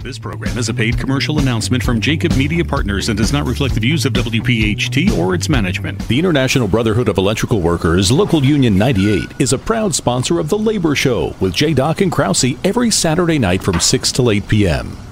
This program is a paid commercial announcement from Jacob Media Partners and does not reflect the views of WPHT or its management. The International Brotherhood of Electrical Workers, Local Union 98, is a proud sponsor of The Labor Show with J. Doc and Krause every Saturday night from 6 to 8 p.m.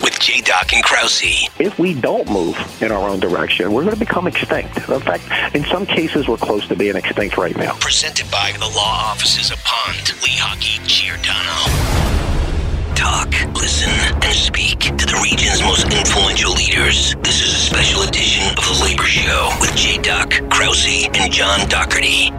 With J. Doc and Krause. If we don't move in our own direction, we're going to become extinct. In fact, in some cases, we're close to being extinct right now. Presented by the law offices of Pond, Lehocky, Giordano. Talk, listen, and speak to the region's most influential leaders. This is a special edition of The Labor Show with J. Doc, Krause, and John Doherty.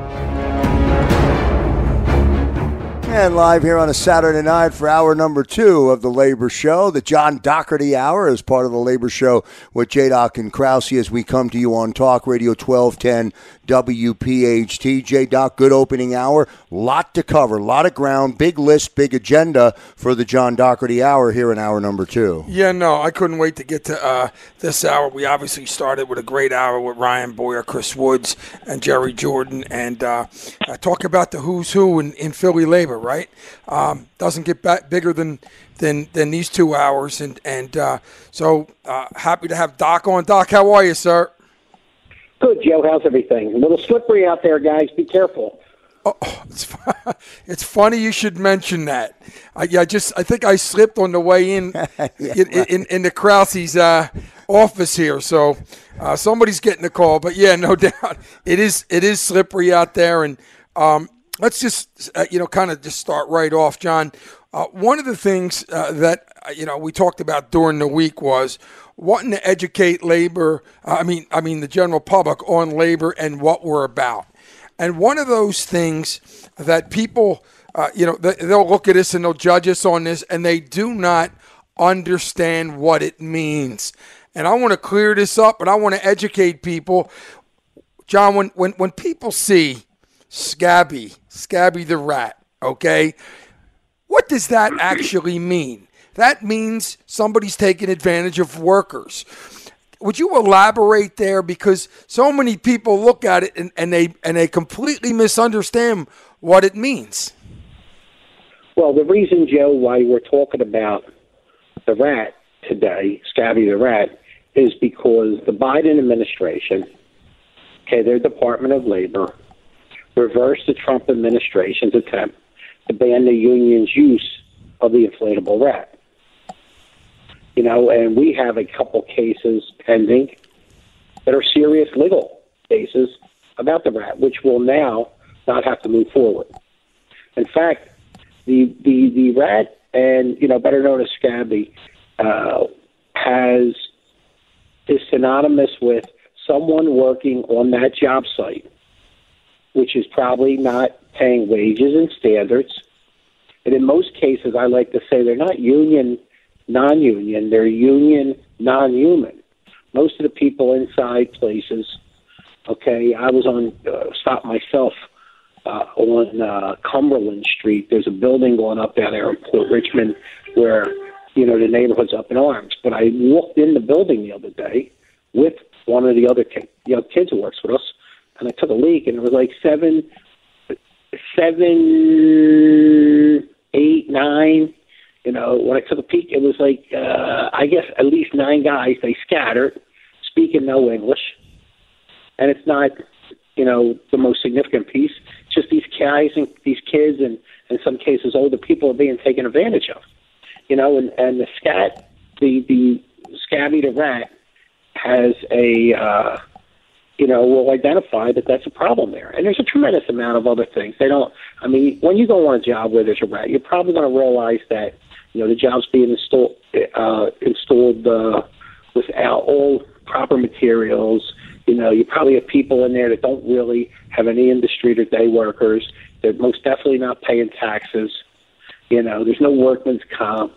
And live here on a Saturday night for hour number two of the Labor Show, the John Doherty Hour, as part of the Labor Show with J. Doc and Krause as we come to you on Talk Radio 1210 WPHT. Doc, good opening hour. Lot to cover, lot of ground, big list, big agenda for the John Doherty Hour here in hour number two. Yeah, no, I couldn't wait to get to uh, this hour. We obviously started with a great hour with Ryan Boyer, Chris Woods, and Jerry Jordan, and uh, uh, talk about the who's who in, in Philly labor. Right, um, doesn't get back bigger than than than these two hours, and and uh, so uh, happy to have Doc on. Doc, how are you, sir? Good, Joe. How's everything? A little slippery out there, guys. Be careful. Oh, it's, it's funny you should mention that. I, I just I think I slipped on the way in Yeah, in, in, in the Krause's uh, office here, so uh, somebody's getting the call. But yeah, no doubt it is it is slippery out there, and um, let's just uh, you know kind of just start right off, John. Uh, one of the things uh, that uh, you know we talked about during the week was wanting to educate labor. uh, I mean, I mean the general public on labor and what we're about. And one of those things that people, uh, you know, they- they'll look at us and they'll judge us on this, and they do not understand what it means. And I want to clear this up, and I want to educate people. John, when when when people see Scabby, Scabby the rat, okay, what does that actually mean? That means somebody's taking advantage of workers. Would you elaborate there? Because so many people look at it and, and they and they completely misunderstand what it means. Well, the reason, Joe, why we're talking about the rat today, Scabby the rat, is because the Biden administration, okay, their Department of Labor, reversed the Trump administration's attempt to ban the union's use of the inflatable rat. You know, and we have a couple cases pending that are serious legal cases about the rat, which will now not have to move forward. In fact, the the the rat and you know better known as Scabby uh, has is synonymous with someone working on that job site, which is probably not paying wages and standards. And in most cases, I like to say they're not union, non-union. They're union, non-human. Most of the people inside places. Okay, I was on uh, stop myself uh, on uh, Cumberland Street. There's a building going up down there in Port Richmond where you know the neighborhood's up in arms. But I walked in the building the other day with one of the other ki- you know, kids who works with us, and I took a leak, and it was like seven, seven, eight, nine. You know, when I took a peek, it was like uh, I guess at least nine guys. They scattered, speaking no English, and it's not you know the most significant piece. It's just these guys and these kids, and in some cases older people are being taken advantage of. You know, and and the scat, the the scabby the rat has a uh, you know will identify that that's a problem there. And there's a tremendous amount of other things. They don't. I mean, when you go on a job where there's a rat, you're probably going to realize that you know the job's being installed uh, installed uh, without all proper materials. You know, you probably have people in there that don't really have any industry or day workers. They're most definitely not paying taxes. You know, there's no workman's comp.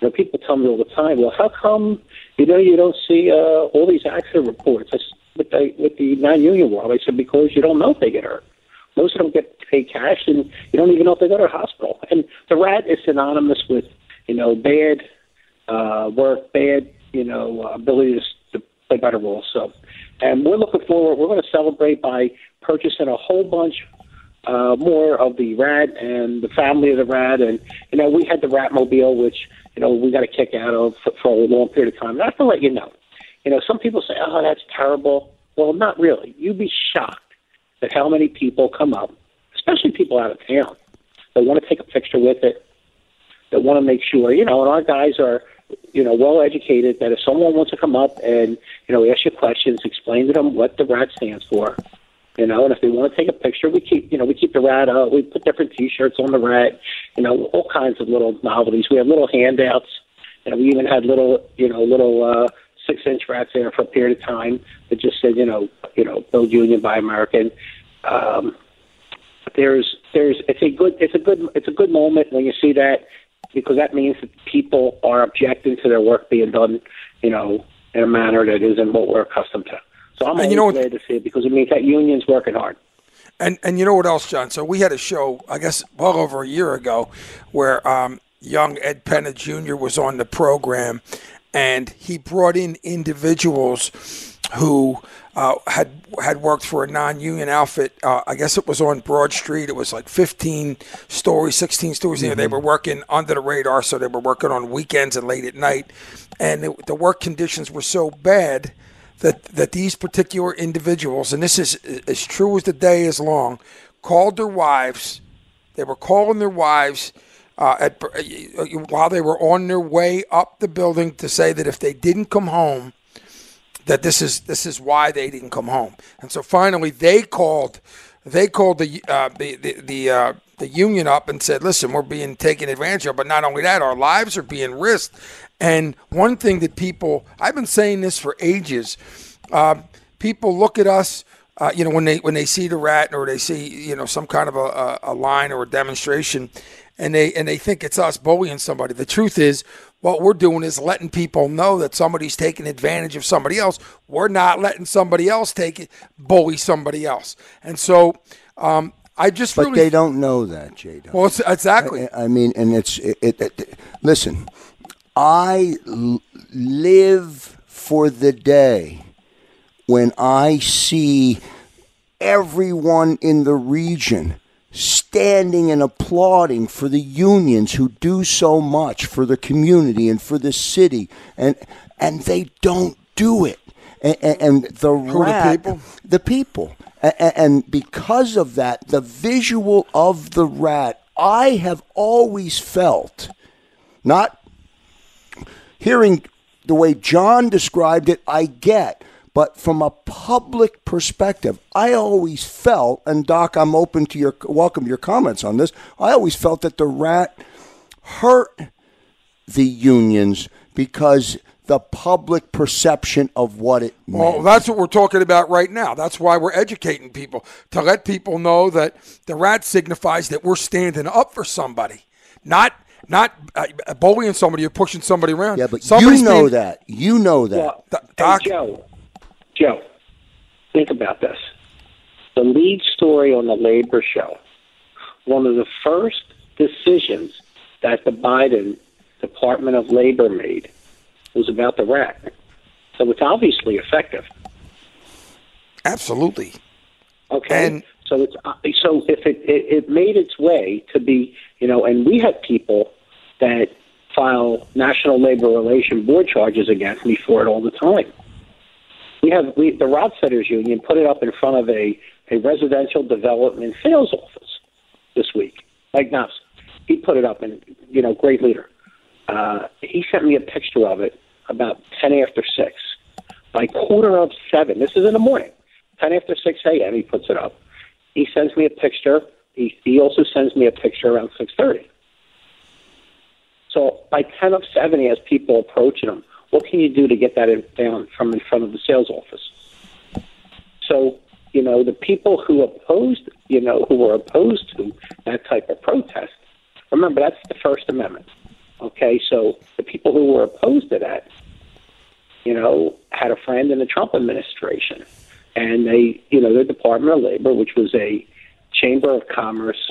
know, people tell me all the time, well, how come, you know, you don't see uh, all these accident reports with the, with the non-union world? I said, because you don't know if they get hurt. Most of them get paid cash, and you don't even know if they go to a hospital. And the rat is synonymous with, you know, bad uh, work, bad, you know, ability to, to play by the rules. So, and we're looking forward. We're going to celebrate by purchasing a whole bunch uh, more of the rat and the family of the rat. And, you know, we had the Ratmobile, which, you know, we got a kick out of for, for a long period of time. And I have to let you know, you know, some people say, oh, that's terrible. Well, not really. You'd be shocked at how many people come up, especially people out of town, that want to take a picture with it, that want to make sure, you know, and our guys are, you know, well educated that if someone wants to come up and, you know, ask you questions, explain to them what the rat stands for, you know, and if they want to take a picture, we keep, you know, we keep the rat up. We put different T-shirts on the rat, you know, all kinds of little novelties. We have little handouts, and we even had little, you know, little uh, six-inch rats there for a period of time that just said, you know, you know, build union, buy American. Um, there's, there's, it's a good, it's a good, it's a good moment when you see that because that means that people are objecting to their work being done, you know, in a manner that isn't what we're accustomed to. So I'm and you know glad to see it because it means that union's working hard. And and you know what else, John? So we had a show, I guess, well over a year ago, where um, young Ed Penna Jr. was on the program, and he brought in individuals who uh, had had worked for a non-union outfit. Uh, I guess it was on Broad Street. It was like 15 stories, 16 stories. Mm-hmm. They were working under the radar, so they were working on weekends and late at night, and it, the work conditions were so bad that that these particular individuals, and this is as true as the day is long, called their wives. They were calling their wives uh, at, uh, while they were on their way up the building to say that if they didn't come home, that this is this is why they didn't come home. And so finally, they called they called the uh, the the the, uh, the union up and said, "Listen, we're being taken advantage of, but not only that, our lives are being risked." And one thing that people, I've been saying this for ages, uh, people look at us. Uh, you know, when they when they see the rat or they see you know some kind of a, a, line or a demonstration, and they and they think it's us bullying somebody. The truth is, what we're doing is letting people know that somebody's taking advantage of somebody else. We're not letting somebody else take it, bully somebody else. And so, um, I just but really, they don't know that, Jay. Well, exactly. I, I, mean, and it's it, it, it, listen. I l- live for the day when I see everyone in the region standing and applauding for the unions who do so much for the community and for the city and and they don't do it and, and the rat, the people the people and, and because of that the visual of the rat I have always felt not hearing the way John described it, I get. But from a public perspective, I always felt, and Doc, I'm open to your welcome your comments on this. I always felt that the rat hurt the unions because the public perception of what it meant. Well, that's what we're talking about right now. That's why we're educating people to let people know that the rat signifies that we're standing up for somebody, not not uh, bullying somebody or pushing somebody around. Yeah, but Somebody's you know being, that. You know that. Well, Doc, hey, Joe, Joe, think about this. The lead story on the labor show, one of the first decisions that the Biden Department of Labor made was about the rat. So it's obviously effective. Absolutely. Okay. And so it's so if it, it, it made its way to be, you know, and we had people that file National Labor Relation Board charges against me for it all the time. We have we, the Rod Setters Union put it up in front of a, a residential development sales office this week. Mike Knopf, he put it up, and you know, great leader. Uh, he sent me a picture of it about ten after six. By quarter of seven, this is in the morning, ten after six a.m. He puts it up. He sends me a picture. He, he also sends me a picture around six thirty. So by 10 of 7, he has people approaching him. What can you do to get that in, down from in front of the sales office? So, you know, the people who opposed, you know, who were opposed to that type of protest, remember, that's the First Amendment. Okay, so the people who were opposed to that, you know, had a friend in the Trump administration, and they, you know, the Department of Labor, which was a Chamber of Commerce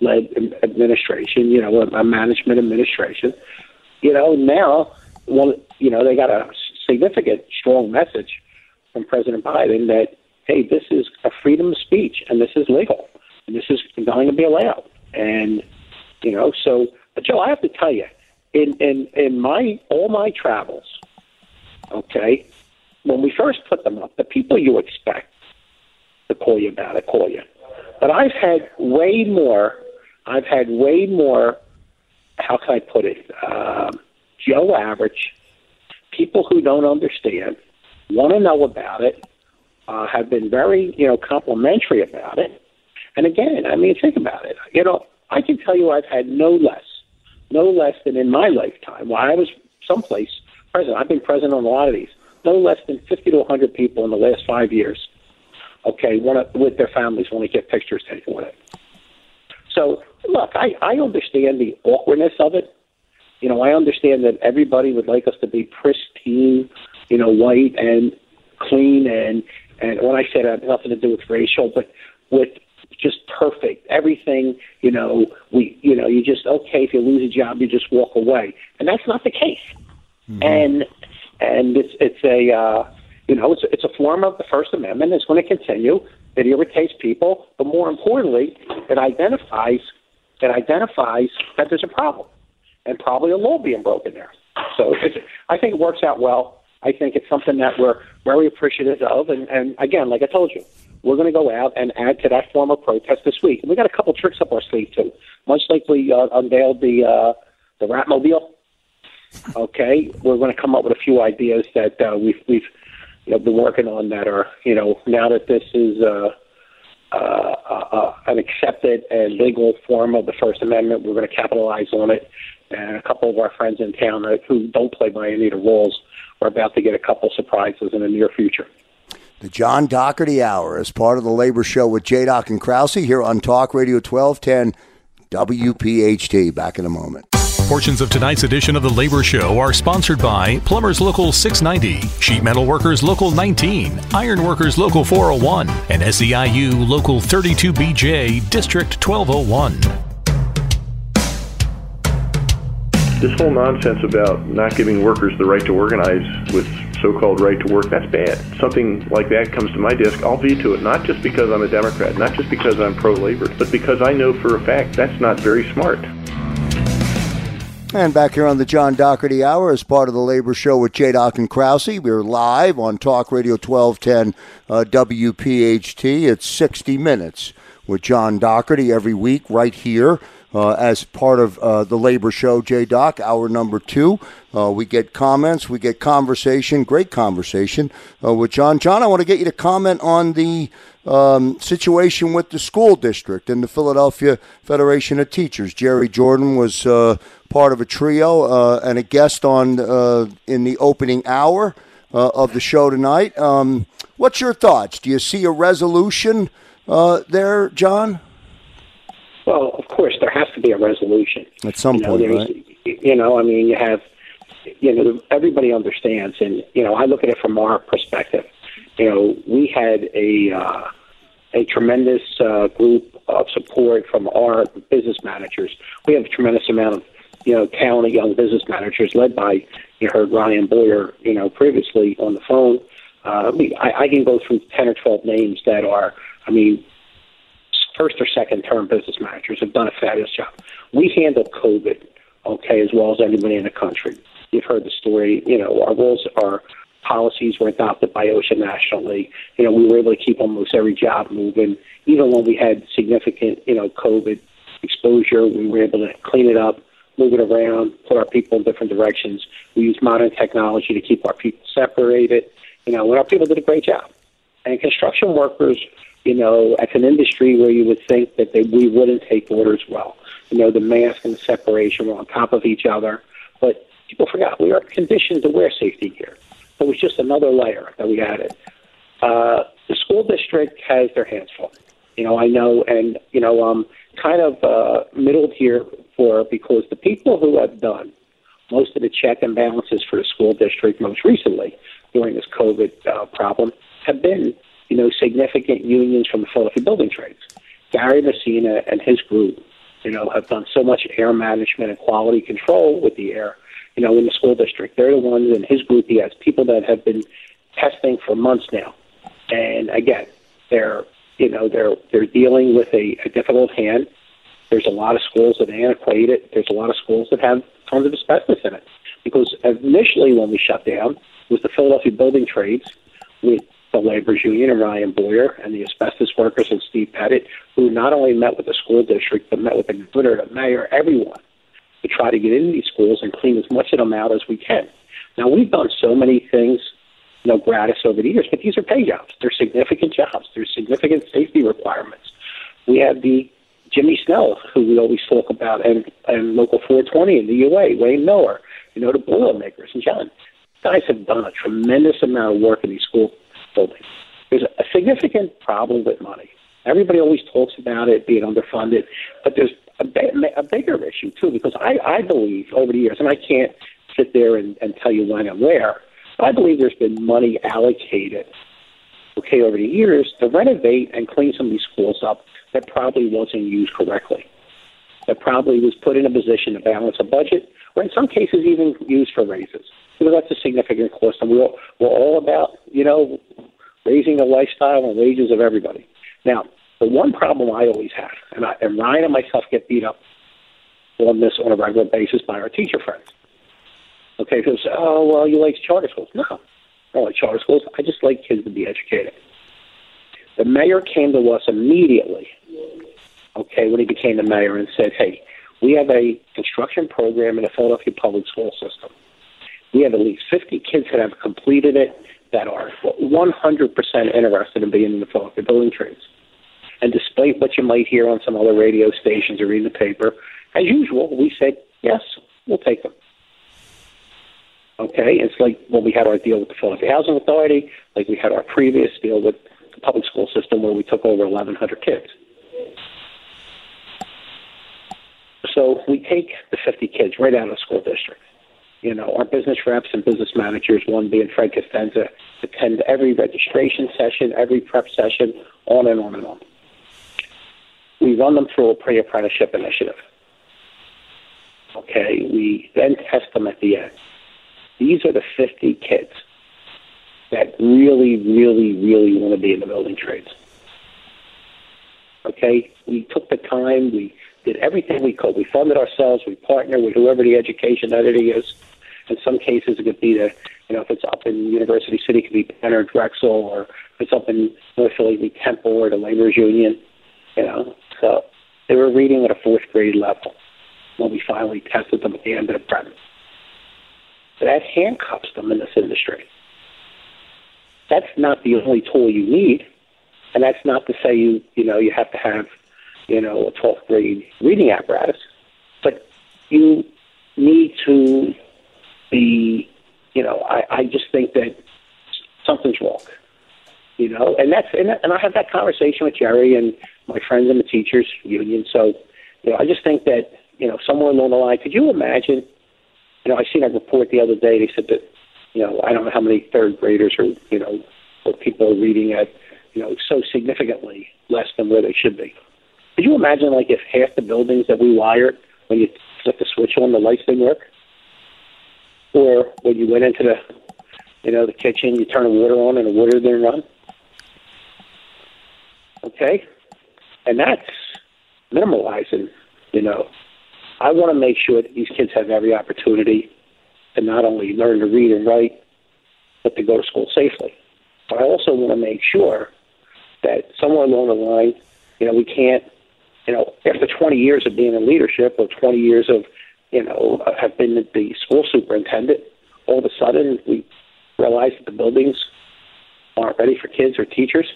led administration, you know, a, a management administration, you know, now, well, you know, they got a significant, strong message from President Biden that, hey, this is a freedom of speech and this is legal and this is going to be allowed. And, you know, so, but Joe, I have to tell you, in, in, in my, all my travels, okay, when we first put them up, the people you expect to call you about it call you. But I've had way more, I've had way more, how can I put it, um, Joe average, people who don't understand, want to know about it, uh, have been very, you know, complimentary about it. And again, I mean, think about it. You know, I can tell you I've had no less, no less than in my lifetime, while I was someplace president, I've been president on a lot of these, no less than 50 to 100 people in the last five years, okay, want to, with their families want to get pictures taken with it. So, look, I, I understand the awkwardness of it. You know, I understand that everybody would like us to be pristine, you know, white and clean and and when I say that, nothing to do with racial, but with just perfect everything. You know, we you know you just okay if you lose a job you just walk away, and that's not the case. Mm-hmm. And and it's it's a uh, you know it's it's a form of the First Amendment. It's going to continue. It irritates people, but more importantly, it identifies it identifies that there's a problem and probably a law being broken there. So I think it works out well. I think it's something that we're very appreciative of. And, and again, like I told you, we're going to go out and add to that form of protest this week. And we got a couple tricks up our sleeve too. Much like we uh, unveiled the uh, the Ratmobile. Okay, we're going to come up with a few ideas that uh, we've we've you know, been working on that are you know now that this is. Uh, uh, uh, an accepted and legal form of the First Amendment. We're going to capitalize on it and a couple of our friends in town who don't play by any of the rules are about to get a couple surprises in the near future. The John Doherty Hour is part of the Labor Show with J. Doc and Krause here on Talk Radio 1210 WPHT. Back in a moment. Portions of tonight's edition of the Labor Show are sponsored by Plumbers Local 690, Sheet Metal Workers Local 19, Iron Workers Local 401, and SEIU Local 32BJ District 1201 this whole nonsense about not giving workers the right to organize with so-called right to work, that's bad. Something like that comes to my desk, I'll veto it, not just because I'm a Democrat, not just because I'm pro-labor, but because I know for a fact that's not very smart. And back here on the John Doherty Hour as part of the Labor Show with J. Doc and Krause. We're live on Talk Radio 1210 uh, WPHT. It's 60 Minutes with John Doherty every week right here uh, as part of uh, the labor show, J Doc, hour number two. Uh, we get comments, we get conversation, great conversation uh, with John. John, I want to get you to comment on the um, situation with the school district and the Philadelphia Federation of Teachers. Jerry Jordan was uh, part of a trio uh, and a guest on in the opening hour of the show tonight. Um, what's your thoughts? Do you see a resolution there, John? Well, course, there has to be a resolution at some you know, point, right? You know, I mean, you have, you know, everybody understands, and you know, I look at it from our perspective. You know, we had a uh, a tremendous uh, group of support from our business managers. We have a tremendous amount of you know talented young business managers led by you heard Ryan Boyer you know previously on the phone. Uh, I, I can go through ten or twelve names that are, I mean, first or second term business managers have done a fabulous job. We handled COVID okay as well as anybody in the country. You've heard the story. You know, our rules, our policies were adopted by OSHA nationally. You know, we were able to keep almost every job moving, even when we had significant, you know, COVID exposure. We were able to clean it up, move it around, put our people in different directions. We used modern technology to keep our people separated. You know, and our people did a great job. And construction workers you know, it's an industry where you would think that they, we wouldn't take orders well. You know, the mask and the separation were on top of each other. But people forgot we are conditioned to wear safety gear. It was just another layer that we added. Uh, the school district has their hands full. You know, I know, and, you know, um, kind of uh, middled here for because the people who have done most of the check and balances for the school district most recently during this COVID uh, problem have been, you know, significant unions from the Philadelphia building trades. Gary Masino and his group, you know, have done so much air management and quality control with the air, you know, in the school district. They're the ones in his group. He has people that have been testing for months now, and again, they're, you know, they're they're dealing with a, a difficult hand. There's a lot of schools that are antiquated. There's a lot of schools that have tons of asbestos in it. Because initially, when we shut down, was the Philadelphia Building Trades with the laborers union and Ryan Boyer and the asbestos workers and Steve Pettit, who not only met with the school district but met with the governor, the mayor, everyone, to try to get into these schools and clean as much of them out as we can. Now we've done so many things, you know, gratis over the years, but these are pay jobs. They're significant jobs. There's significant safety requirements. We have the Jimmy Snell, who we always talk about, and, and Local 420 in the UA, Wayne Miller, you know, the Boilermakers, and John. Guys have done a tremendous amount of work in these school buildings. There's a significant problem with money. Everybody always talks about it being underfunded, but there's a, a bigger issue too, because I, I believe over the years, and I can't sit there and, and tell you when and where, but I believe there's been money allocated, okay, over the years to renovate and clean some of these schools up that probably wasn't used correctly. That probably was put in a position to balance a budget, or in some cases even used for raises. Because that's a significant cost, and we're, we're all about, you know, raising the lifestyle and wages of everybody. Now, the one problem I always have, and, I, and Ryan and myself get beat up on this on a regular basis by our teacher friends. Okay, because, oh, well, you like charter schools. No, I don't like charter schools. I just like kids to be educated. The mayor came to us immediately, okay, when he became the mayor and said, hey, we have a construction program in the Philadelphia public school system. We have at least 50 kids that have completed it that are 100% interested in being in the Philadelphia building trades. And despite what you might hear on some other radio stations or read in the paper, as usual, we said, yes, we'll take them. Okay, it's like when we had our deal with the Philadelphia Housing Authority, like we had our previous deal with the public school system where we took over 1,100 kids. So we take the 50 kids right out of the school district. You know, our business reps and business managers, one being Fred Costanza, attend every registration session, every prep session, on and on and on. We run them through a pre-apprenticeship initiative. Okay, we then test them at the end. These are the 50 kids that really, really, really want to be in the building trades. Okay, we took the time, we did everything we could. We funded ourselves, we partnered with whoever the education entity is. In some cases, it could be the, you know, if it's up in University City, it could be Penn or Drexel, or if it's up in North Philly, could be Temple or the Laborers Union, you know. So they were reading at a fourth grade level when we finally tested them at the end of the prep. That handcuffs them in this industry. That's not the only tool you need, and that's not to say you you know you have to have you know a 12th grade reading apparatus, but you need to be you know I, I just think that something's wrong, you know, and that's and, and I had that conversation with Jerry and my friends in the teachers union. So you know I just think that you know somewhere along the line, could you imagine? You know, I seen a report the other day. They said that you know, I don't know how many third graders or, you know, or people are reading at, you know, so significantly less than where they should be. Could you imagine, like, if half the buildings that we wired, when you flip the switch on, the lights didn't work? Or when you went into the, you know, the kitchen, you turn the water on and the water didn't run? Okay? And that's minimalizing, you know. I want to make sure that these kids have every opportunity to not only learn to read and write, but to go to school safely. But I also want to make sure that somewhere along the line, you know, we can't, you know, after 20 years of being in leadership or 20 years of, you know, have been the school superintendent, all of a sudden we realize that the buildings aren't ready for kids or teachers.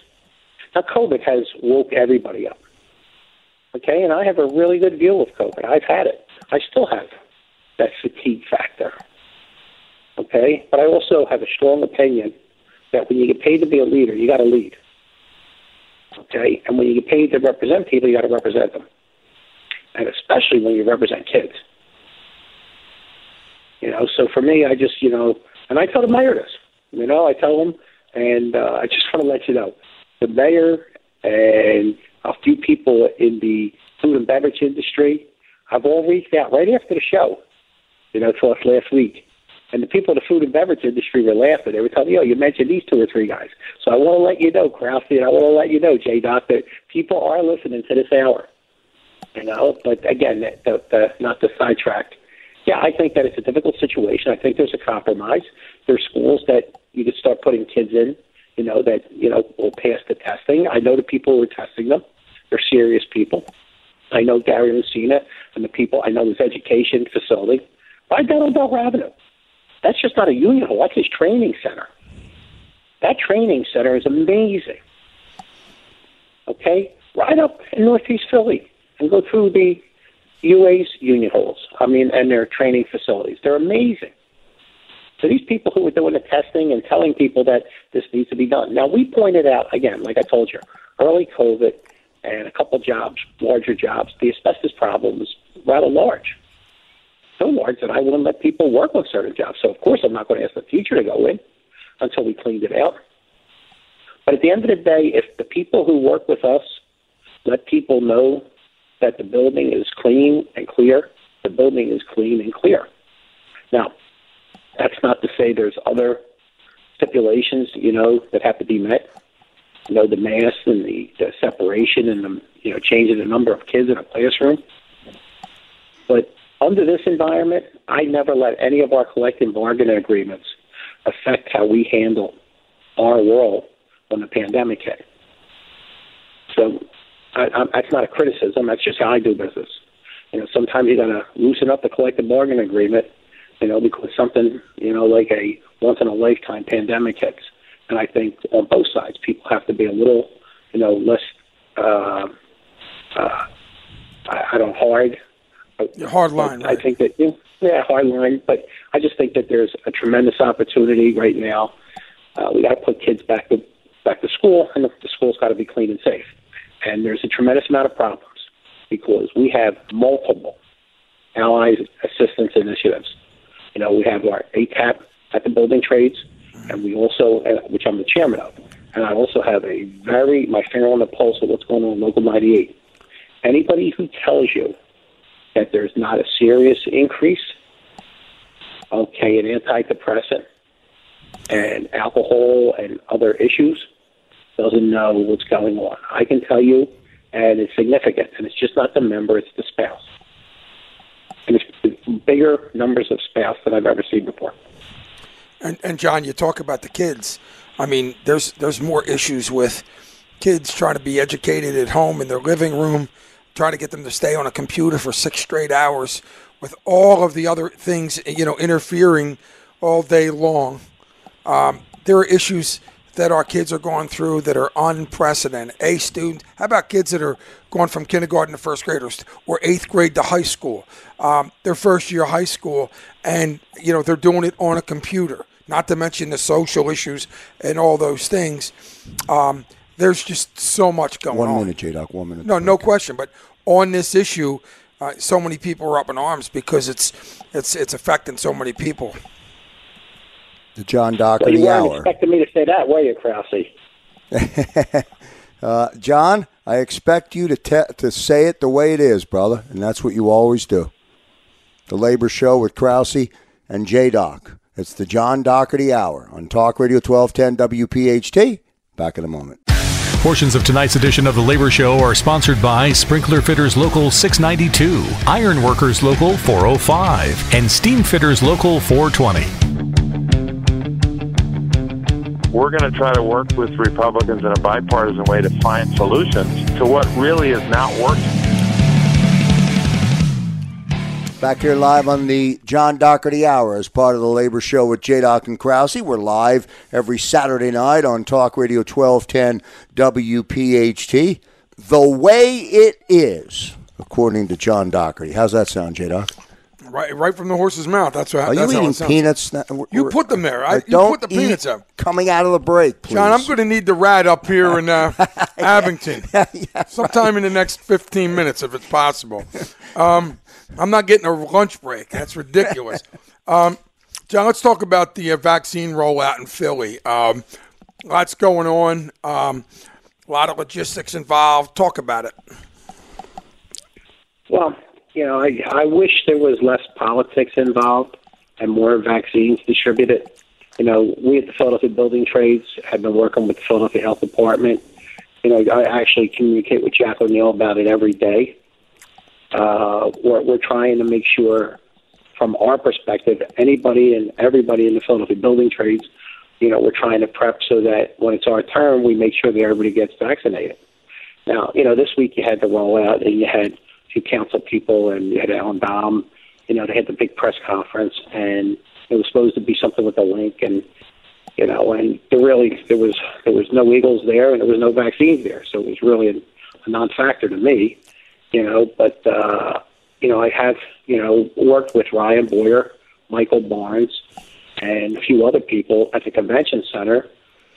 Now, COVID has woke everybody up. Okay, and I have a really good view of COVID. I've had it. I still have that fatigue factor. Okay? But I also have a strong opinion that when you get paid to be a leader, you got to lead. Okay? And when you get paid to represent people, you got to represent them. and especially when you represent kids. You know, so for me, I just, you know, and I tell the mayor this. You know, I tell him, and uh, I just want to let you know, the mayor and a few people in the food and beverage industry have all reached out right after the show, you know, to us last week. And the people in the food and beverage industry were laughing. They were telling me, oh, you mentioned these two or three guys. So I want to let you know, Krause, and I want to let you know, J. Doc, that people are listening to this hour. You know, but again, the, the, the, not to sidetrack. Yeah, I think that it's a difficult situation. I think there's a compromise. There's schools that you could start putting kids in, you know, that, you know, will pass the testing. I know the people who are testing them. They're serious people. I know Gary Lucina and the people. I know his education facility. Right down Bell Avenue. That's just not a union hall. That's his training center. That training center is amazing. Okay? Right up in Northeast Philly and go through the UA's union halls. I mean, and their training facilities. They're amazing. So these people who were doing the testing and telling people that this needs to be done. Now, we pointed out, again, like I told you, early COVID and a couple jobs, larger jobs, the asbestos problem was rather large. So large that I wouldn't let people work on certain jobs. So, of course, I'm not going to ask the teacher to go in until we cleaned it out. But at the end of the day, if the people who work with us let people know that the building is clean and clear, the building is clean and clear. Now, that's not to say there's other stipulations, you know, that have to be met. You know, the mask and the, the separation and the, you know, changing the number of kids in a classroom. But under this environment, I never let any of our collective bargaining agreements affect how we handle our role when the pandemic hit. So I, I, that's not a criticism. That's just how I do business. You know, sometimes you got to loosen up the collective bargaining agreement, you know, because something, you know, like a once in a lifetime pandemic hits. And I think on both sides, people have to be a little, you know, less, uh, uh, I, I don't hard. Hard line. I think that, yeah, hard line. But I just think that there's a tremendous opportunity right now. Uh, we got to put kids back to back to school, and the, the school's got to be clean and safe. And there's a tremendous amount of problems because we have multiple allies assistance initiatives. You know, we have our ATAP at the building trades, and we also, uh, which I'm the chairman of, and I also have a very, my finger on the pulse of what's going on in Local 98. Anybody who tells you that there's not a serious increase, okay, in antidepressant and alcohol and other issues doesn't know what's going on. I can tell you, and it's significant, and it's just not the member, it's the spouse. And it's, bigger numbers of spouse than I've ever seen before. And, and John, you talk about the kids. I mean, there's there's more issues with kids trying to be educated at home in their living room, trying to get them to stay on a computer for six straight hours, with all of the other things you know interfering all day long. Um, there are issues that our kids are going through that are unprecedented. A student, how about kids that are going from kindergarten to first graders or eighth grade to high school, um, their first year of high school, and you know they're doing it on a computer. Not to mention the social issues and all those things. Um, there's just so much going One on. One minute, J Doc. One minute. No, no question. But on this issue, uh, so many people are up in arms because it's it's it's affecting so many people. The John Well, Doherty you weren't Hour. expecting me to say that, were you, Krause? Uh, John, I expect you to te- to say it the way it is, brother, and that's what you always do. The Labor Show with Krause and J Doc. It's the John Doherty Hour on Talk Radio 1210 WPHT. Back in a moment. Portions of tonight's edition of The Labor Show are sponsored by Sprinkler Fitters Local 692, Iron Workers Local 405, and Steam Fitters Local 420. We're going to try to work with Republicans in a bipartisan way to find solutions to what really is not working. Back here live on the John Doherty Hour as part of the Labor Show with J. Doc and Krause. We're live every Saturday night on Talk Radio 1210 WPHT. The way it is, according to John Doherty. How's that sound, J. Doc? Right, right from the horse's mouth. That's what. Are that's you how eating it peanuts? now? You We're- put them there. I, you don't put the peanuts up. coming out of the break, please. John, I'm going to need the rat up here in uh, Abington sometime in the next 15 minutes, if it's possible. Um, I'm not getting a lunch break. That's ridiculous. Um, John, let's talk about the uh, vaccine rollout in Philly. Um, lots going on. Um, a lot of logistics involved. Talk about it. Well, you know, I, I wish there was less politics involved and more vaccines distributed. You know, we at the Philadelphia Building Trades have been working with the Philadelphia Health Department. You know, I actually communicate with Jack O'Neill about it every day. Uh, we're, we're trying to make sure, from our perspective, anybody and everybody in the Philadelphia Building Trades, you know, we're trying to prep so that when it's our turn, we make sure that everybody gets vaccinated. Now, you know, this week you had the rollout and you had few council people and you had Allan Domb. You know, they had the big press conference and it was supposed to be something with a link and you know, and there really there was there was no Eagles there and there was no vaccines there, so it was really a, a non-factor to me, you know. But uh, you know, I have you know worked with Ryan Boyer, Michael Barnes, and a few other people at the convention center.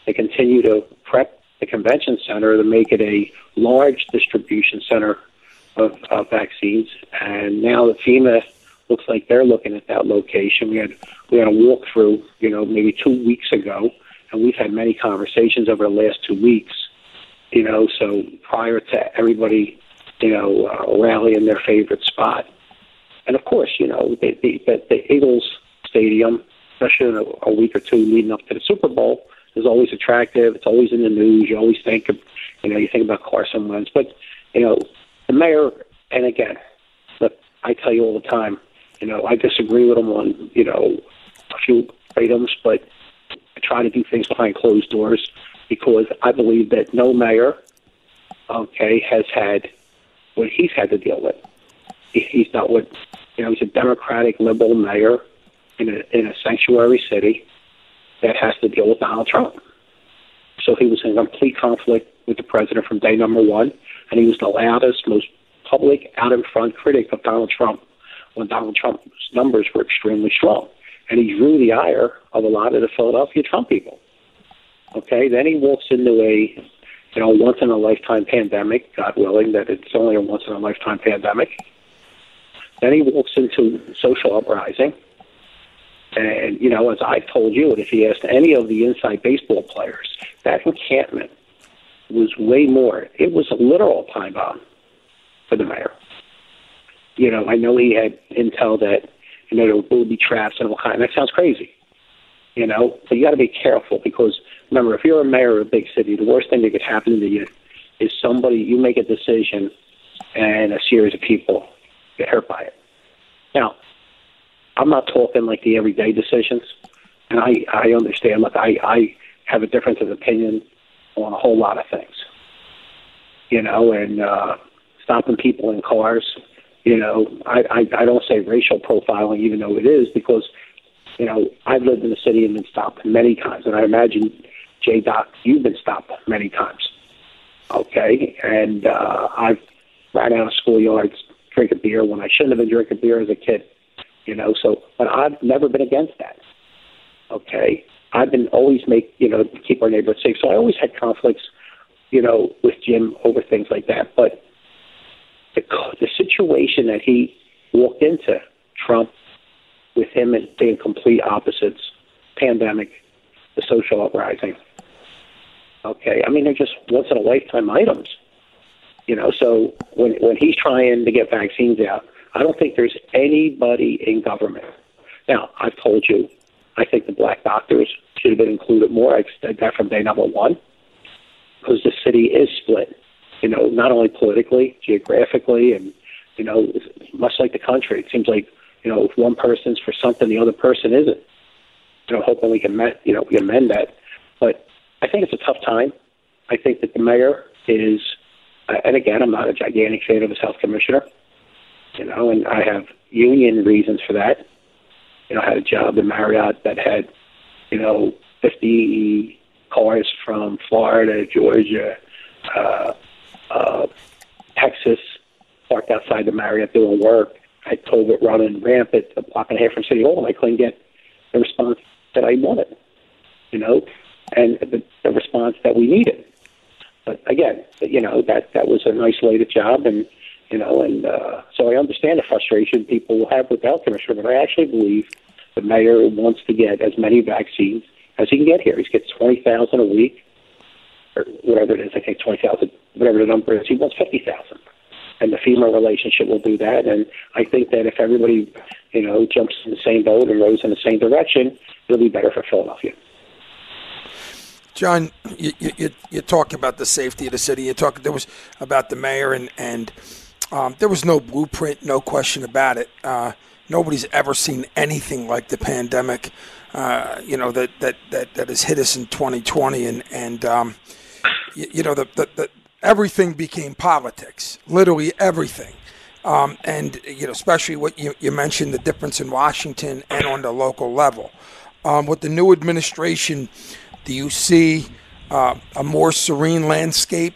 They continue to prep the convention center to make it a large distribution center of, of vaccines. And now the FEMA looks like they're looking at that location. We had we had a walkthrough, you know, maybe two weeks ago, and we've had many conversations over the last two weeks. You know, so prior to everybody, you know, uh, rallying their favorite spot, and of course, you know, the the, the Eagles Stadium, especially in a, a week or two leading up to the Super Bowl, is always attractive. It's always in the news. You always think of, you know, you think about Carson Wentz, but you know, the mayor, and again, look, I tell you all the time, you know, I disagree with him on, you know, a few items, but I try to do things behind closed doors because I believe that no mayor, okay, has had what he's had to deal with. He's dealt with, you know, he's a Democratic liberal mayor in a in a sanctuary city that has to deal with Donald Trump. So he was in complete conflict with the president from day number one, and he was the loudest, most public, out in front critic of Donald Trump when Donald Trump's numbers were extremely strong. And he drew the ire of a lot of the Philadelphia Trump people. Okay, then he walks into a you know, once in a lifetime pandemic, God willing that it's only a once in a lifetime pandemic. Then he walks into social uprising. And, you know, as I told you, and if you asked any of the inside baseball players, that encampment was way more. It was a literal time bomb for the mayor you know, I know he had intel that, you know, there will be traps and all kind. That sounds crazy, you know. But you got to be careful because remember, if you're a mayor of a big city, the worst thing that could happen to you is somebody you make a decision and a series of people get hurt by it. Now, I'm not talking like the everyday decisions, and I I understand. Look, I I have a difference of opinion on a whole lot of things, you know, and uh, stopping people in cars you know, I, I, I don't say racial profiling, even though it is, because, you know, I've lived in the city and been stopped many times, and I imagine, J. Doc, you've been stopped many times. Okay, and uh, I've ran out of schoolyards, drinking beer when I shouldn't have been drinking beer as a kid. You know, so but I've never been against that. Okay, I've been always make you know keep our neighborhood safe. So I always had conflicts, you know, with Jim over things like that. But the, the situation that he walked into, Trump, with him and being complete opposites, pandemic, the social uprising. Okay, I mean they're just once in a lifetime items. You know, so when when he's trying to get vaccines out, I don't think there's anybody in government. Now, I've told you, I think the black doctors should have been included more. I said that from day number one, because the city is split you know, not only politically, geographically, and you know, much like the country, it seems like you know, if one person's for something, the other person isn't. You know, hoping we can met, you know, we can amend that. But I think it's a tough time. I think that the mayor is, and again, I'm not a gigantic fan of his health commissioner. You know, and I have union reasons for that. You know, had a job in Marriott that had, you know, 50 cars from Florida, Georgia, uh, uh, Texas, parked outside the Marriott doing work. I told it running rampant a block and a half from City Hall, and I couldn't get the response that I wanted. You know, and the, the response that we needed. But again, you know that that was an isolated job, and you know, and uh, so I understand the frustration people will have with the health commissioner. But I actually believe the mayor wants to get as many vaccines as he can get here. He gets twenty thousand a week, or whatever it is. I think twenty thousand, whatever the number is. He wants fifty thousand, and the FEMA relationship will do that. And I think that if everybody, you know, jumps in the same boat and rows in the same direction, it'll be better for Philadelphia. John, you, you, you talk about the safety of the city. You talk there was about the mayor and and um, there was no blueprint, no question about it. Uh, nobody's ever seen anything like the pandemic, uh, you know that, that that that has hit us in 2020, and and um, you, you, know the, the, the everything became politics, literally everything. Um, and you know, especially what you, you mentioned the difference in Washington and on the local level. Um, with the new administration, do you see uh, a more serene landscape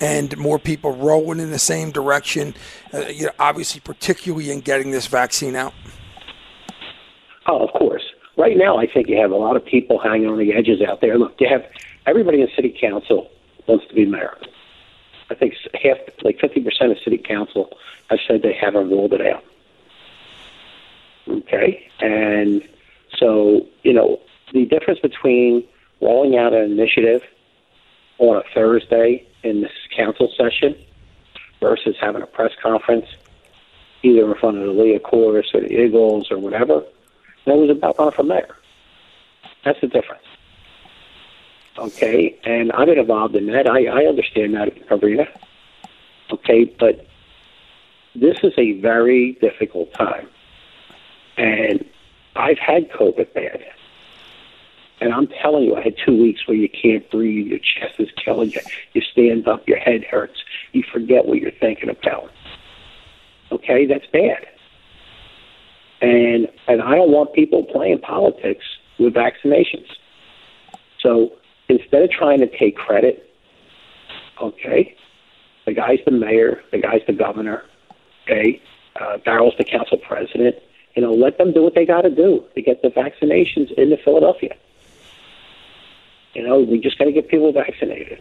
and more people rowing in the same direction? Uh, you know, obviously, particularly in getting this vaccine out. Oh, of course. Right now, I think you have a lot of people hanging on the edges out there. Look, you have everybody in city council wants to be mayor. I think half, like 50% of city council have said they haven't ruled it out. Okay? And so, you know, the difference between rolling out an initiative on a Thursday in this council session versus having a press conference either in front of the Liacouras or the Eagles or whatever, that was about running for mayor. That's the difference. Okay, and I've been involved in that. I, I understand that arena. Okay, but this is a very difficult time. And I've had COVID bad. And I'm telling you, I had two weeks where you can't breathe, your chest is killing you, you stand up, your head hurts, you forget what you're thinking about. Okay, that's bad. And and I don't want people playing politics with vaccinations. So instead of trying to take credit, okay, the guy's the mayor, the guy's the governor, okay, uh, Darrell's the council president. You know, let them do what they got to do to get the vaccinations into Philadelphia. You know, we just got to get people vaccinated.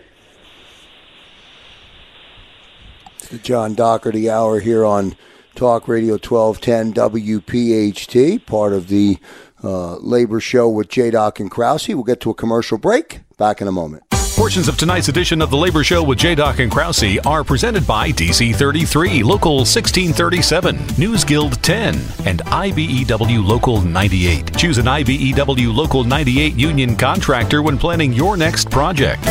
The John Dougherty Hour here on Talk Radio 1210 WPHT, part of the uh, labor show with J. Doc and Krause. We'll get to a commercial break. Back in a moment. Portions of tonight's edition of the Labor Show with J. Doc and Krause are presented by DC 33, Local 1637, News Guild 10, and IBEW Local 98. Choose an IBEW Local 98 union contractor when planning your next project.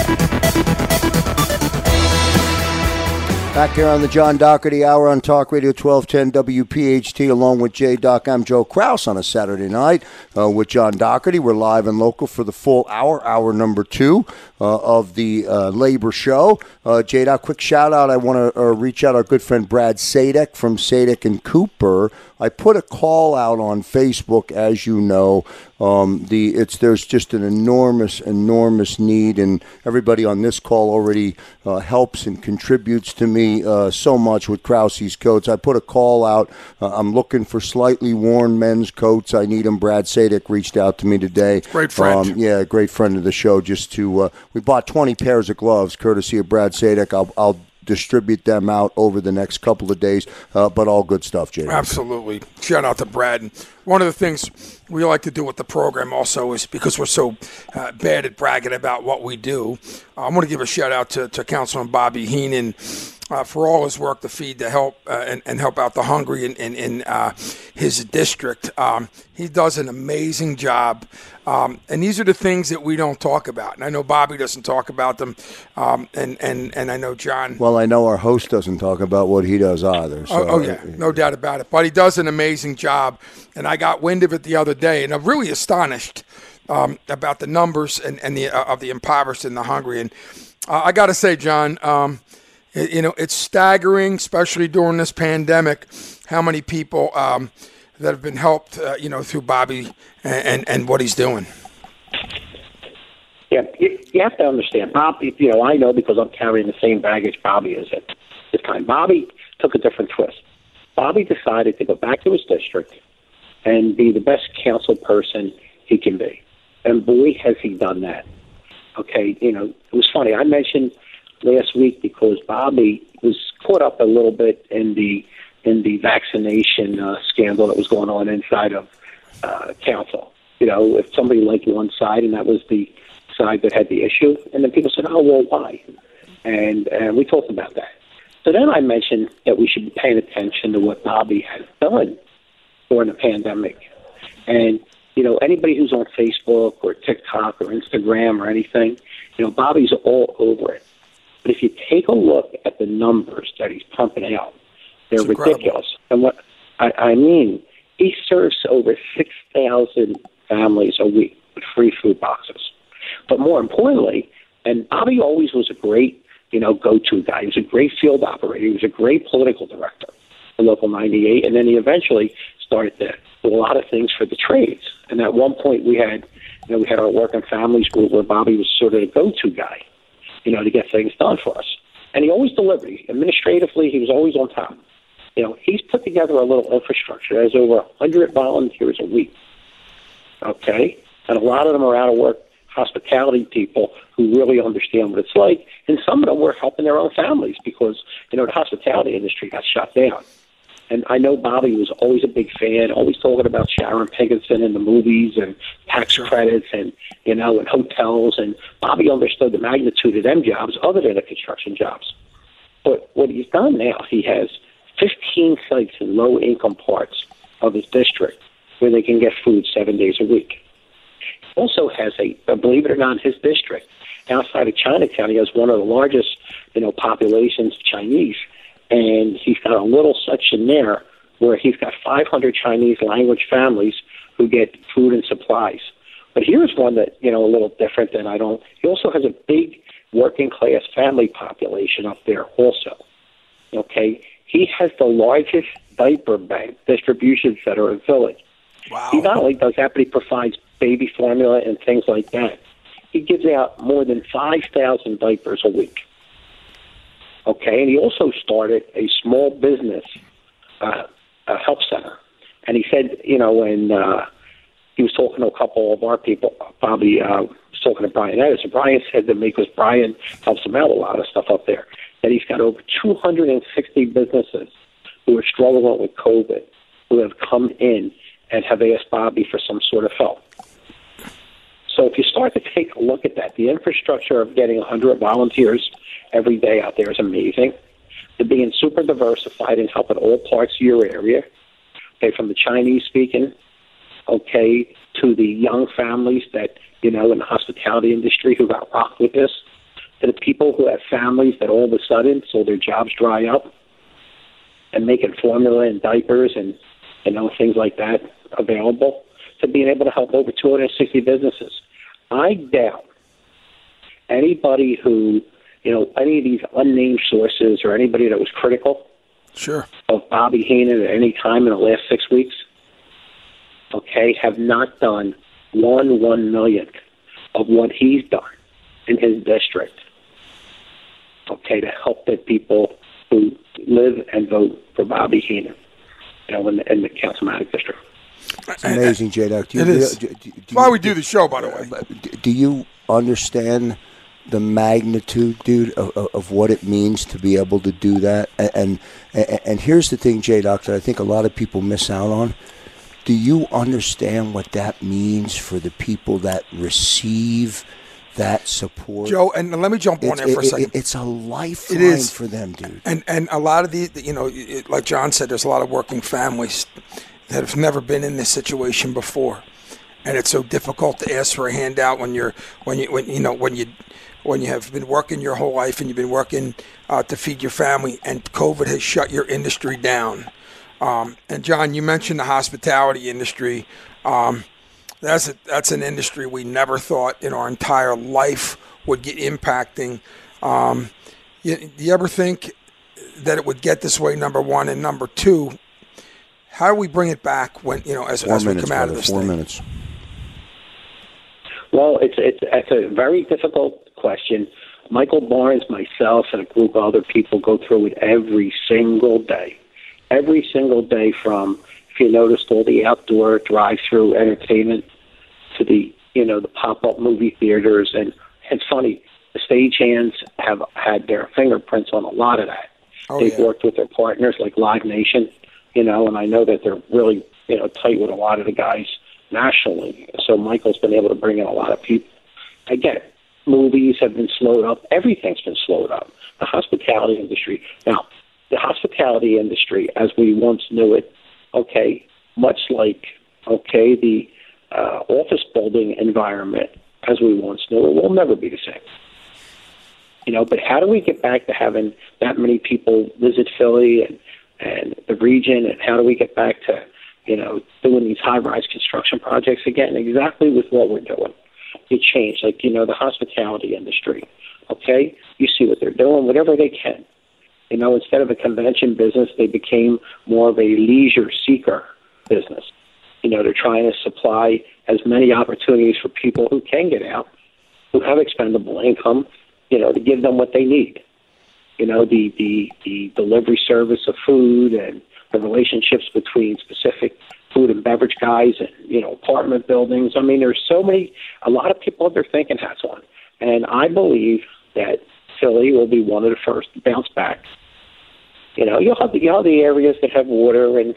Back here on the John Dougherty Hour on Talk Radio 1210 WPHT, along with J Doc. I'm Joe Kraus on a Saturday night uh, with John Dougherty. We're live and local for the full hour, hour number two uh, of the uh, Labor Show. Uh, J Doc, quick shout out. I want to uh, reach out our good friend Brad Sadek from Sadek and Cooper. I put a call out on Facebook, as you know. Um, the it's there's just an enormous, enormous need, and everybody on this call already uh, helps and contributes to me uh, so much with Krause's coats. I put a call out. Uh, I'm looking for slightly worn men's coats. I need them. Brad Sadek reached out to me today. Great friend. Um, yeah, great friend of the show. Just to uh, we bought 20 pairs of gloves, courtesy of Brad Sadek. I'll, I'll distribute them out over the next couple of days. Uh, but all good stuff, Jay. Absolutely. Shout out to Brad. And one of the things we like to do with the program also is because we're so uh, bad at bragging about what we do. I'm going to give a shout out to, to Councilman Bobby Henon. Uh, for all his work to feed the help uh, and, and, help out the hungry in, in, in uh, his district. Um, he does an amazing job. Um, and these are the things that we don't talk about. And I know Bobby doesn't talk about them. Um, and, and, and I know John. Well, I know our host doesn't talk about what he does either. So. Oh, oh, yeah, no doubt about it. But he does an amazing job. And I got wind of it the other day, and I'm really astonished um, about the numbers and, and the uh, of the impoverished and the hungry. And uh, I got to say, John, um, you know, it's staggering, especially during this pandemic, how many people um, that have been helped, uh, you know, through Bobby and, and, and what he's doing. Yeah, you, you have to understand, Bobby. You know, I know because I'm carrying the same baggage Bobby is at this time. Bobby took a different twist. Bobby decided to go back to his district and be the best council person he can be. And boy, has he done that. Okay, you know, it was funny. I mentioned last week because Bobby was caught up a little bit in the in the vaccination uh, scandal that was going on inside of uh, council. You know, if somebody liked one side and that was the side that had the issue, and then people said, "Oh, well, why?" And and we talked about that. So then I mentioned that we should be paying attention to what Bobby has done during the pandemic, and you know, anybody who's on Facebook or TikTok or Instagram or anything, you know, Bobby's all over it. But if you take a look at the numbers that he's pumping out, they're ridiculous. And what I, I mean, he serves over 6,000 families a week with free food boxes. But more importantly, and Bobby always was a great, you know, go-to guy. He was a great field operator. He was a great political director for Local 98, and then he eventually started to do a lot of things for the trades. And at one point, we had, you know, we had our work working families group where Bobby was sort of a go-to guy, you know, to get things done for us. And he always delivered. Administratively, he was always on top. You know, he's put together a little infrastructure. Has over 100 volunteers a week. Okay? And a lot of them are out of work hospitality people who really understand what it's like. And some of them were helping their own families because, you know, the hospitality industry got shut down. And I know Bobby was always a big fan, always talking about Sharon Pinkenson and the movies and tax credits and, you know, and hotels. And Bobby understood the magnitude of them jobs other than the construction jobs. But what he's done now, he has 15 sites in low income parts of his district where they can get food seven days a week. Also has a, uh, believe it or not, his district outside of Chinatown, he has one of the largest, you know, populations of Chinese and he's got a little section there where he's got 500 Chinese language families who get food and supplies. But here's one that you know a little different than I don't. He also has a big working class family population up there also. Okay, he has the largest diaper bank distribution center in village. Wow. He not only does that, but he provides baby formula and things like that. He gives out more than 5,000 diapers a week. Okay, and he also started a small business uh, a health center. And he said, you know, when uh, he was talking to a couple of our people, Bobby uh, was talking to Brian Edison. Brian said that because Brian helps him out a lot of stuff up there, that he's got over 260 businesses who are struggling with COVID who have come in and have asked Bobby for some sort of help. So if you start to take a look at that, the infrastructure of getting 100 volunteers every day out there is amazing. To being super diversified and helping all parts of your area, okay, from the Chinese speaking, okay, to the young families that, you know, in the hospitality industry who got rocked with this, to the people who have families that all of a sudden so their jobs dry up and making formula and diapers and, you know, things like that available, to being able to help over 260 businesses. I doubt anybody who you know, any of these unnamed sources or anybody that was critical sure. of Bobby Henon at any time in the last six weeks, okay, have not done one one millionth of what he's done in his district, okay, to help the people who live and vote for Bobby Henon, you know, in the, in the Councilmanic district. It's amazing, J. Doc. It is. That's why we do the show, by the way. Do you understand the magnitude, dude, of, of, what it means to be able to do that. And and, and here's the thing, J. Doctor, I think a lot of people miss out on. Do you understand what that means for the people that receive that support? Joe, and let me jump on there for a second. it's a lifeline it is. for them, dude. And and a lot of the, you know, like John said, there's a lot of working families that have never been in this situation before and it's so difficult to ask for a handout when you're when you when you know when you when you have been working your whole life and you've been working uh, to feed your family, and COVID has shut your industry down. Um, and John, you mentioned the hospitality industry. Um, that's a, that's an industry we never thought in our entire life would get impacting. Um, you, do you ever think that it would get this way? Number one, and number two, how do we bring it back when you know as, as minutes, we come out brother, of this? Four thing? minutes. Well, it's it's it's a very difficult question. Michael Barnes, myself, and a group of other people go through it every single day. Every single day from, if you noticed, all the outdoor drive-through entertainment to the, you know, the pop-up movie theaters and it's funny. The stagehands have had their fingerprints on a lot of that. Oh, They've yeah. worked with their partners like Live Nation, you know, and I know that they're really, you know, tight with a lot of the guys nationally. So Michael's been able to bring in a lot of people. I get it. Movies have been slowed up. Everything's been slowed up. The hospitality industry. Now, the hospitality industry, as we once knew it, okay, much like, okay, the uh, office building environment as we once knew it, will never be the same. You know, but how do we get back to having that many people visit Philly and and the region, and how do we get back to you know doing these high-rise construction projects again? Exactly with what we're doing. You change, like you know, the hospitality industry. Okay, you see what they're doing, whatever they can. You know, instead of a convention business, they became more of a leisure seeker business. You know, they're trying to supply as many opportunities for people who can get out, who have expendable income, you know, to give them what they need. You know, the, the, the delivery service of food and the relationships between specific food and beverage guys and, you know, apartment buildings. I mean, there's so many, a lot of people have their thinking hats on. And I believe that Philly will be one of the first to bounce back. You know, you'll have the, you'll have the areas that have water and,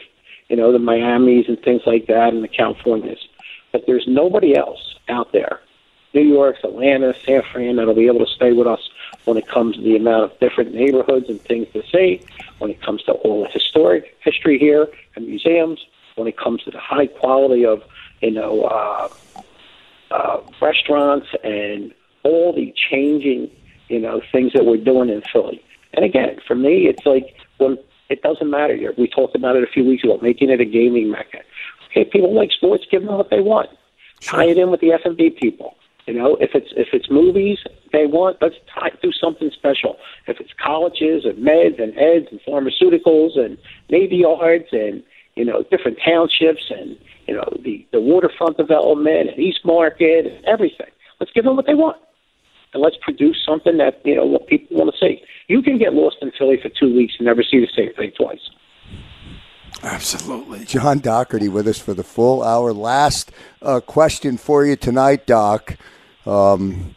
you know, the Miamis and things like that and the Californias. But there's nobody else out there New York, Atlanta, San Fran that'll be able to stay with us when it comes to the amount of different neighborhoods and things to see, when it comes to all the historic history here and museums, when it comes to the high quality of, you know, uh, uh, restaurants and all the changing, you know, things that we're doing in Philly. And again, for me, it's like when it doesn't matter. Here. We talked about it a few weeks ago, making it a gaming mecca. Okay, people like sports, give them what they want. Tie it in with the F and B people. You know, if it's if it's movies they want, let's tie, do something special. If it's colleges and meds and eds and pharmaceuticals and navy yards and you know different townships and you know the the waterfront development and East Market and everything. Let's give them what they want, and let's produce something that you know what people want to see. You can get lost in Philly for two weeks and never see the same thing twice. Absolutely. John Dougherty with us for the full hour. Last uh, question for you tonight, Doc. Um,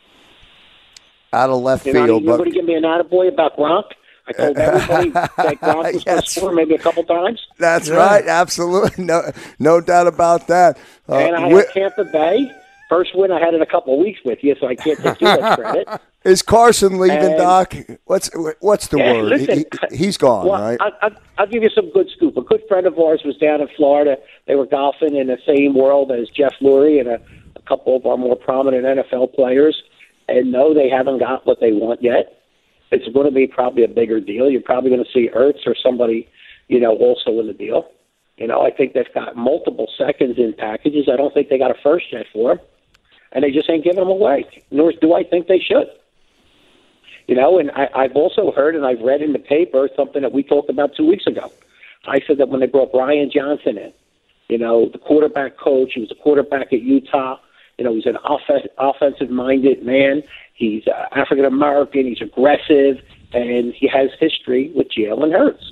out of left You know, field, you but going to give me an attaboy about Gronk? I told everybody that Gronk was Yes. score maybe a couple times. that's right. Absolutely, no, no doubt about that. Uh, and I wi- had Tampa Bay. First win I had in a couple of weeks with you, so I can't take too much credit. is Carson leaving, and- Doc? What's what's the Yeah, word? listen, He- he's gone, well, right? I, I, I'll give you some good scoop. A good friend of ours was down in Florida. They were golfing in the same world as Jeff Lurie and a, a couple of our more prominent NFL players. And no, they haven't got what they want yet. It's going to be probably a bigger deal. You're probably going to see Ertz or somebody, you know, also in the deal. You know, I think they've got multiple seconds in packages. I don't think they got a first yet for him, and they just ain't giving them away. Nor do I think they should. You know, and I, I've also heard and I've read in the paper something that we talked about two weeks ago. I said that when they brought Brian Johnson in, you know, the quarterback coach, he was a quarterback at Utah. You know, he's an off- offensive-minded man. He's uh, African American. He's aggressive, and he has history with Jalen Hurts.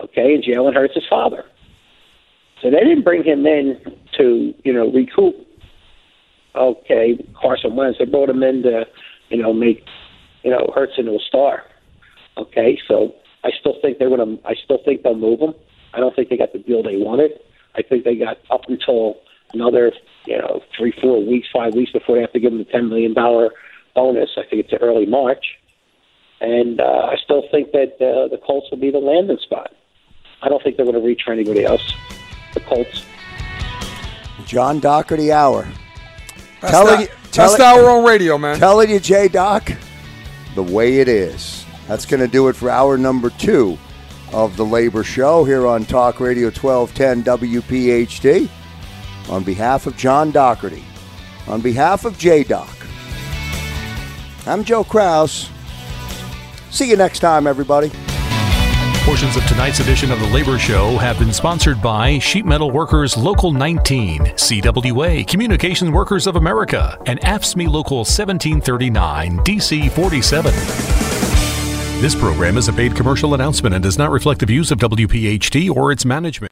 Okay, and Jalen Hurts' his father. So they didn't bring him in to, you know, recoup. Okay, Carson Wentz. They brought him in to, you know, make, you know, Hurts into a star. Okay, so I still think they're going to. I still think they'll move him. I don't think they got the deal they wanted. I think they got up until another, you know, three, four weeks, five weeks before they have to give him the ten million dollar bonus. I think it's early March, and uh, I still think that uh, the Colts will be the landing spot. I don't think they're going to reach for anybody else. The Colts. John Dougherty hour. That's, Telling the, you- that's telling- hour on radio, man. Telling you, J Doc, the way it is. That's going to do it for hour number two of the Labor Show here on Talk Radio 1210 WPHT. On behalf of John Dougherty, on behalf of J Doc, I'm Joe Kraus. See you next time, everybody. Portions of tonight's edition of The Labor Show have been sponsored by Sheet Metal Workers Local 19, CWA, Communications Workers of America, and AFSCME Local 1739, DC 47. This program is a paid commercial announcement and does not reflect the views of WPHT or its management.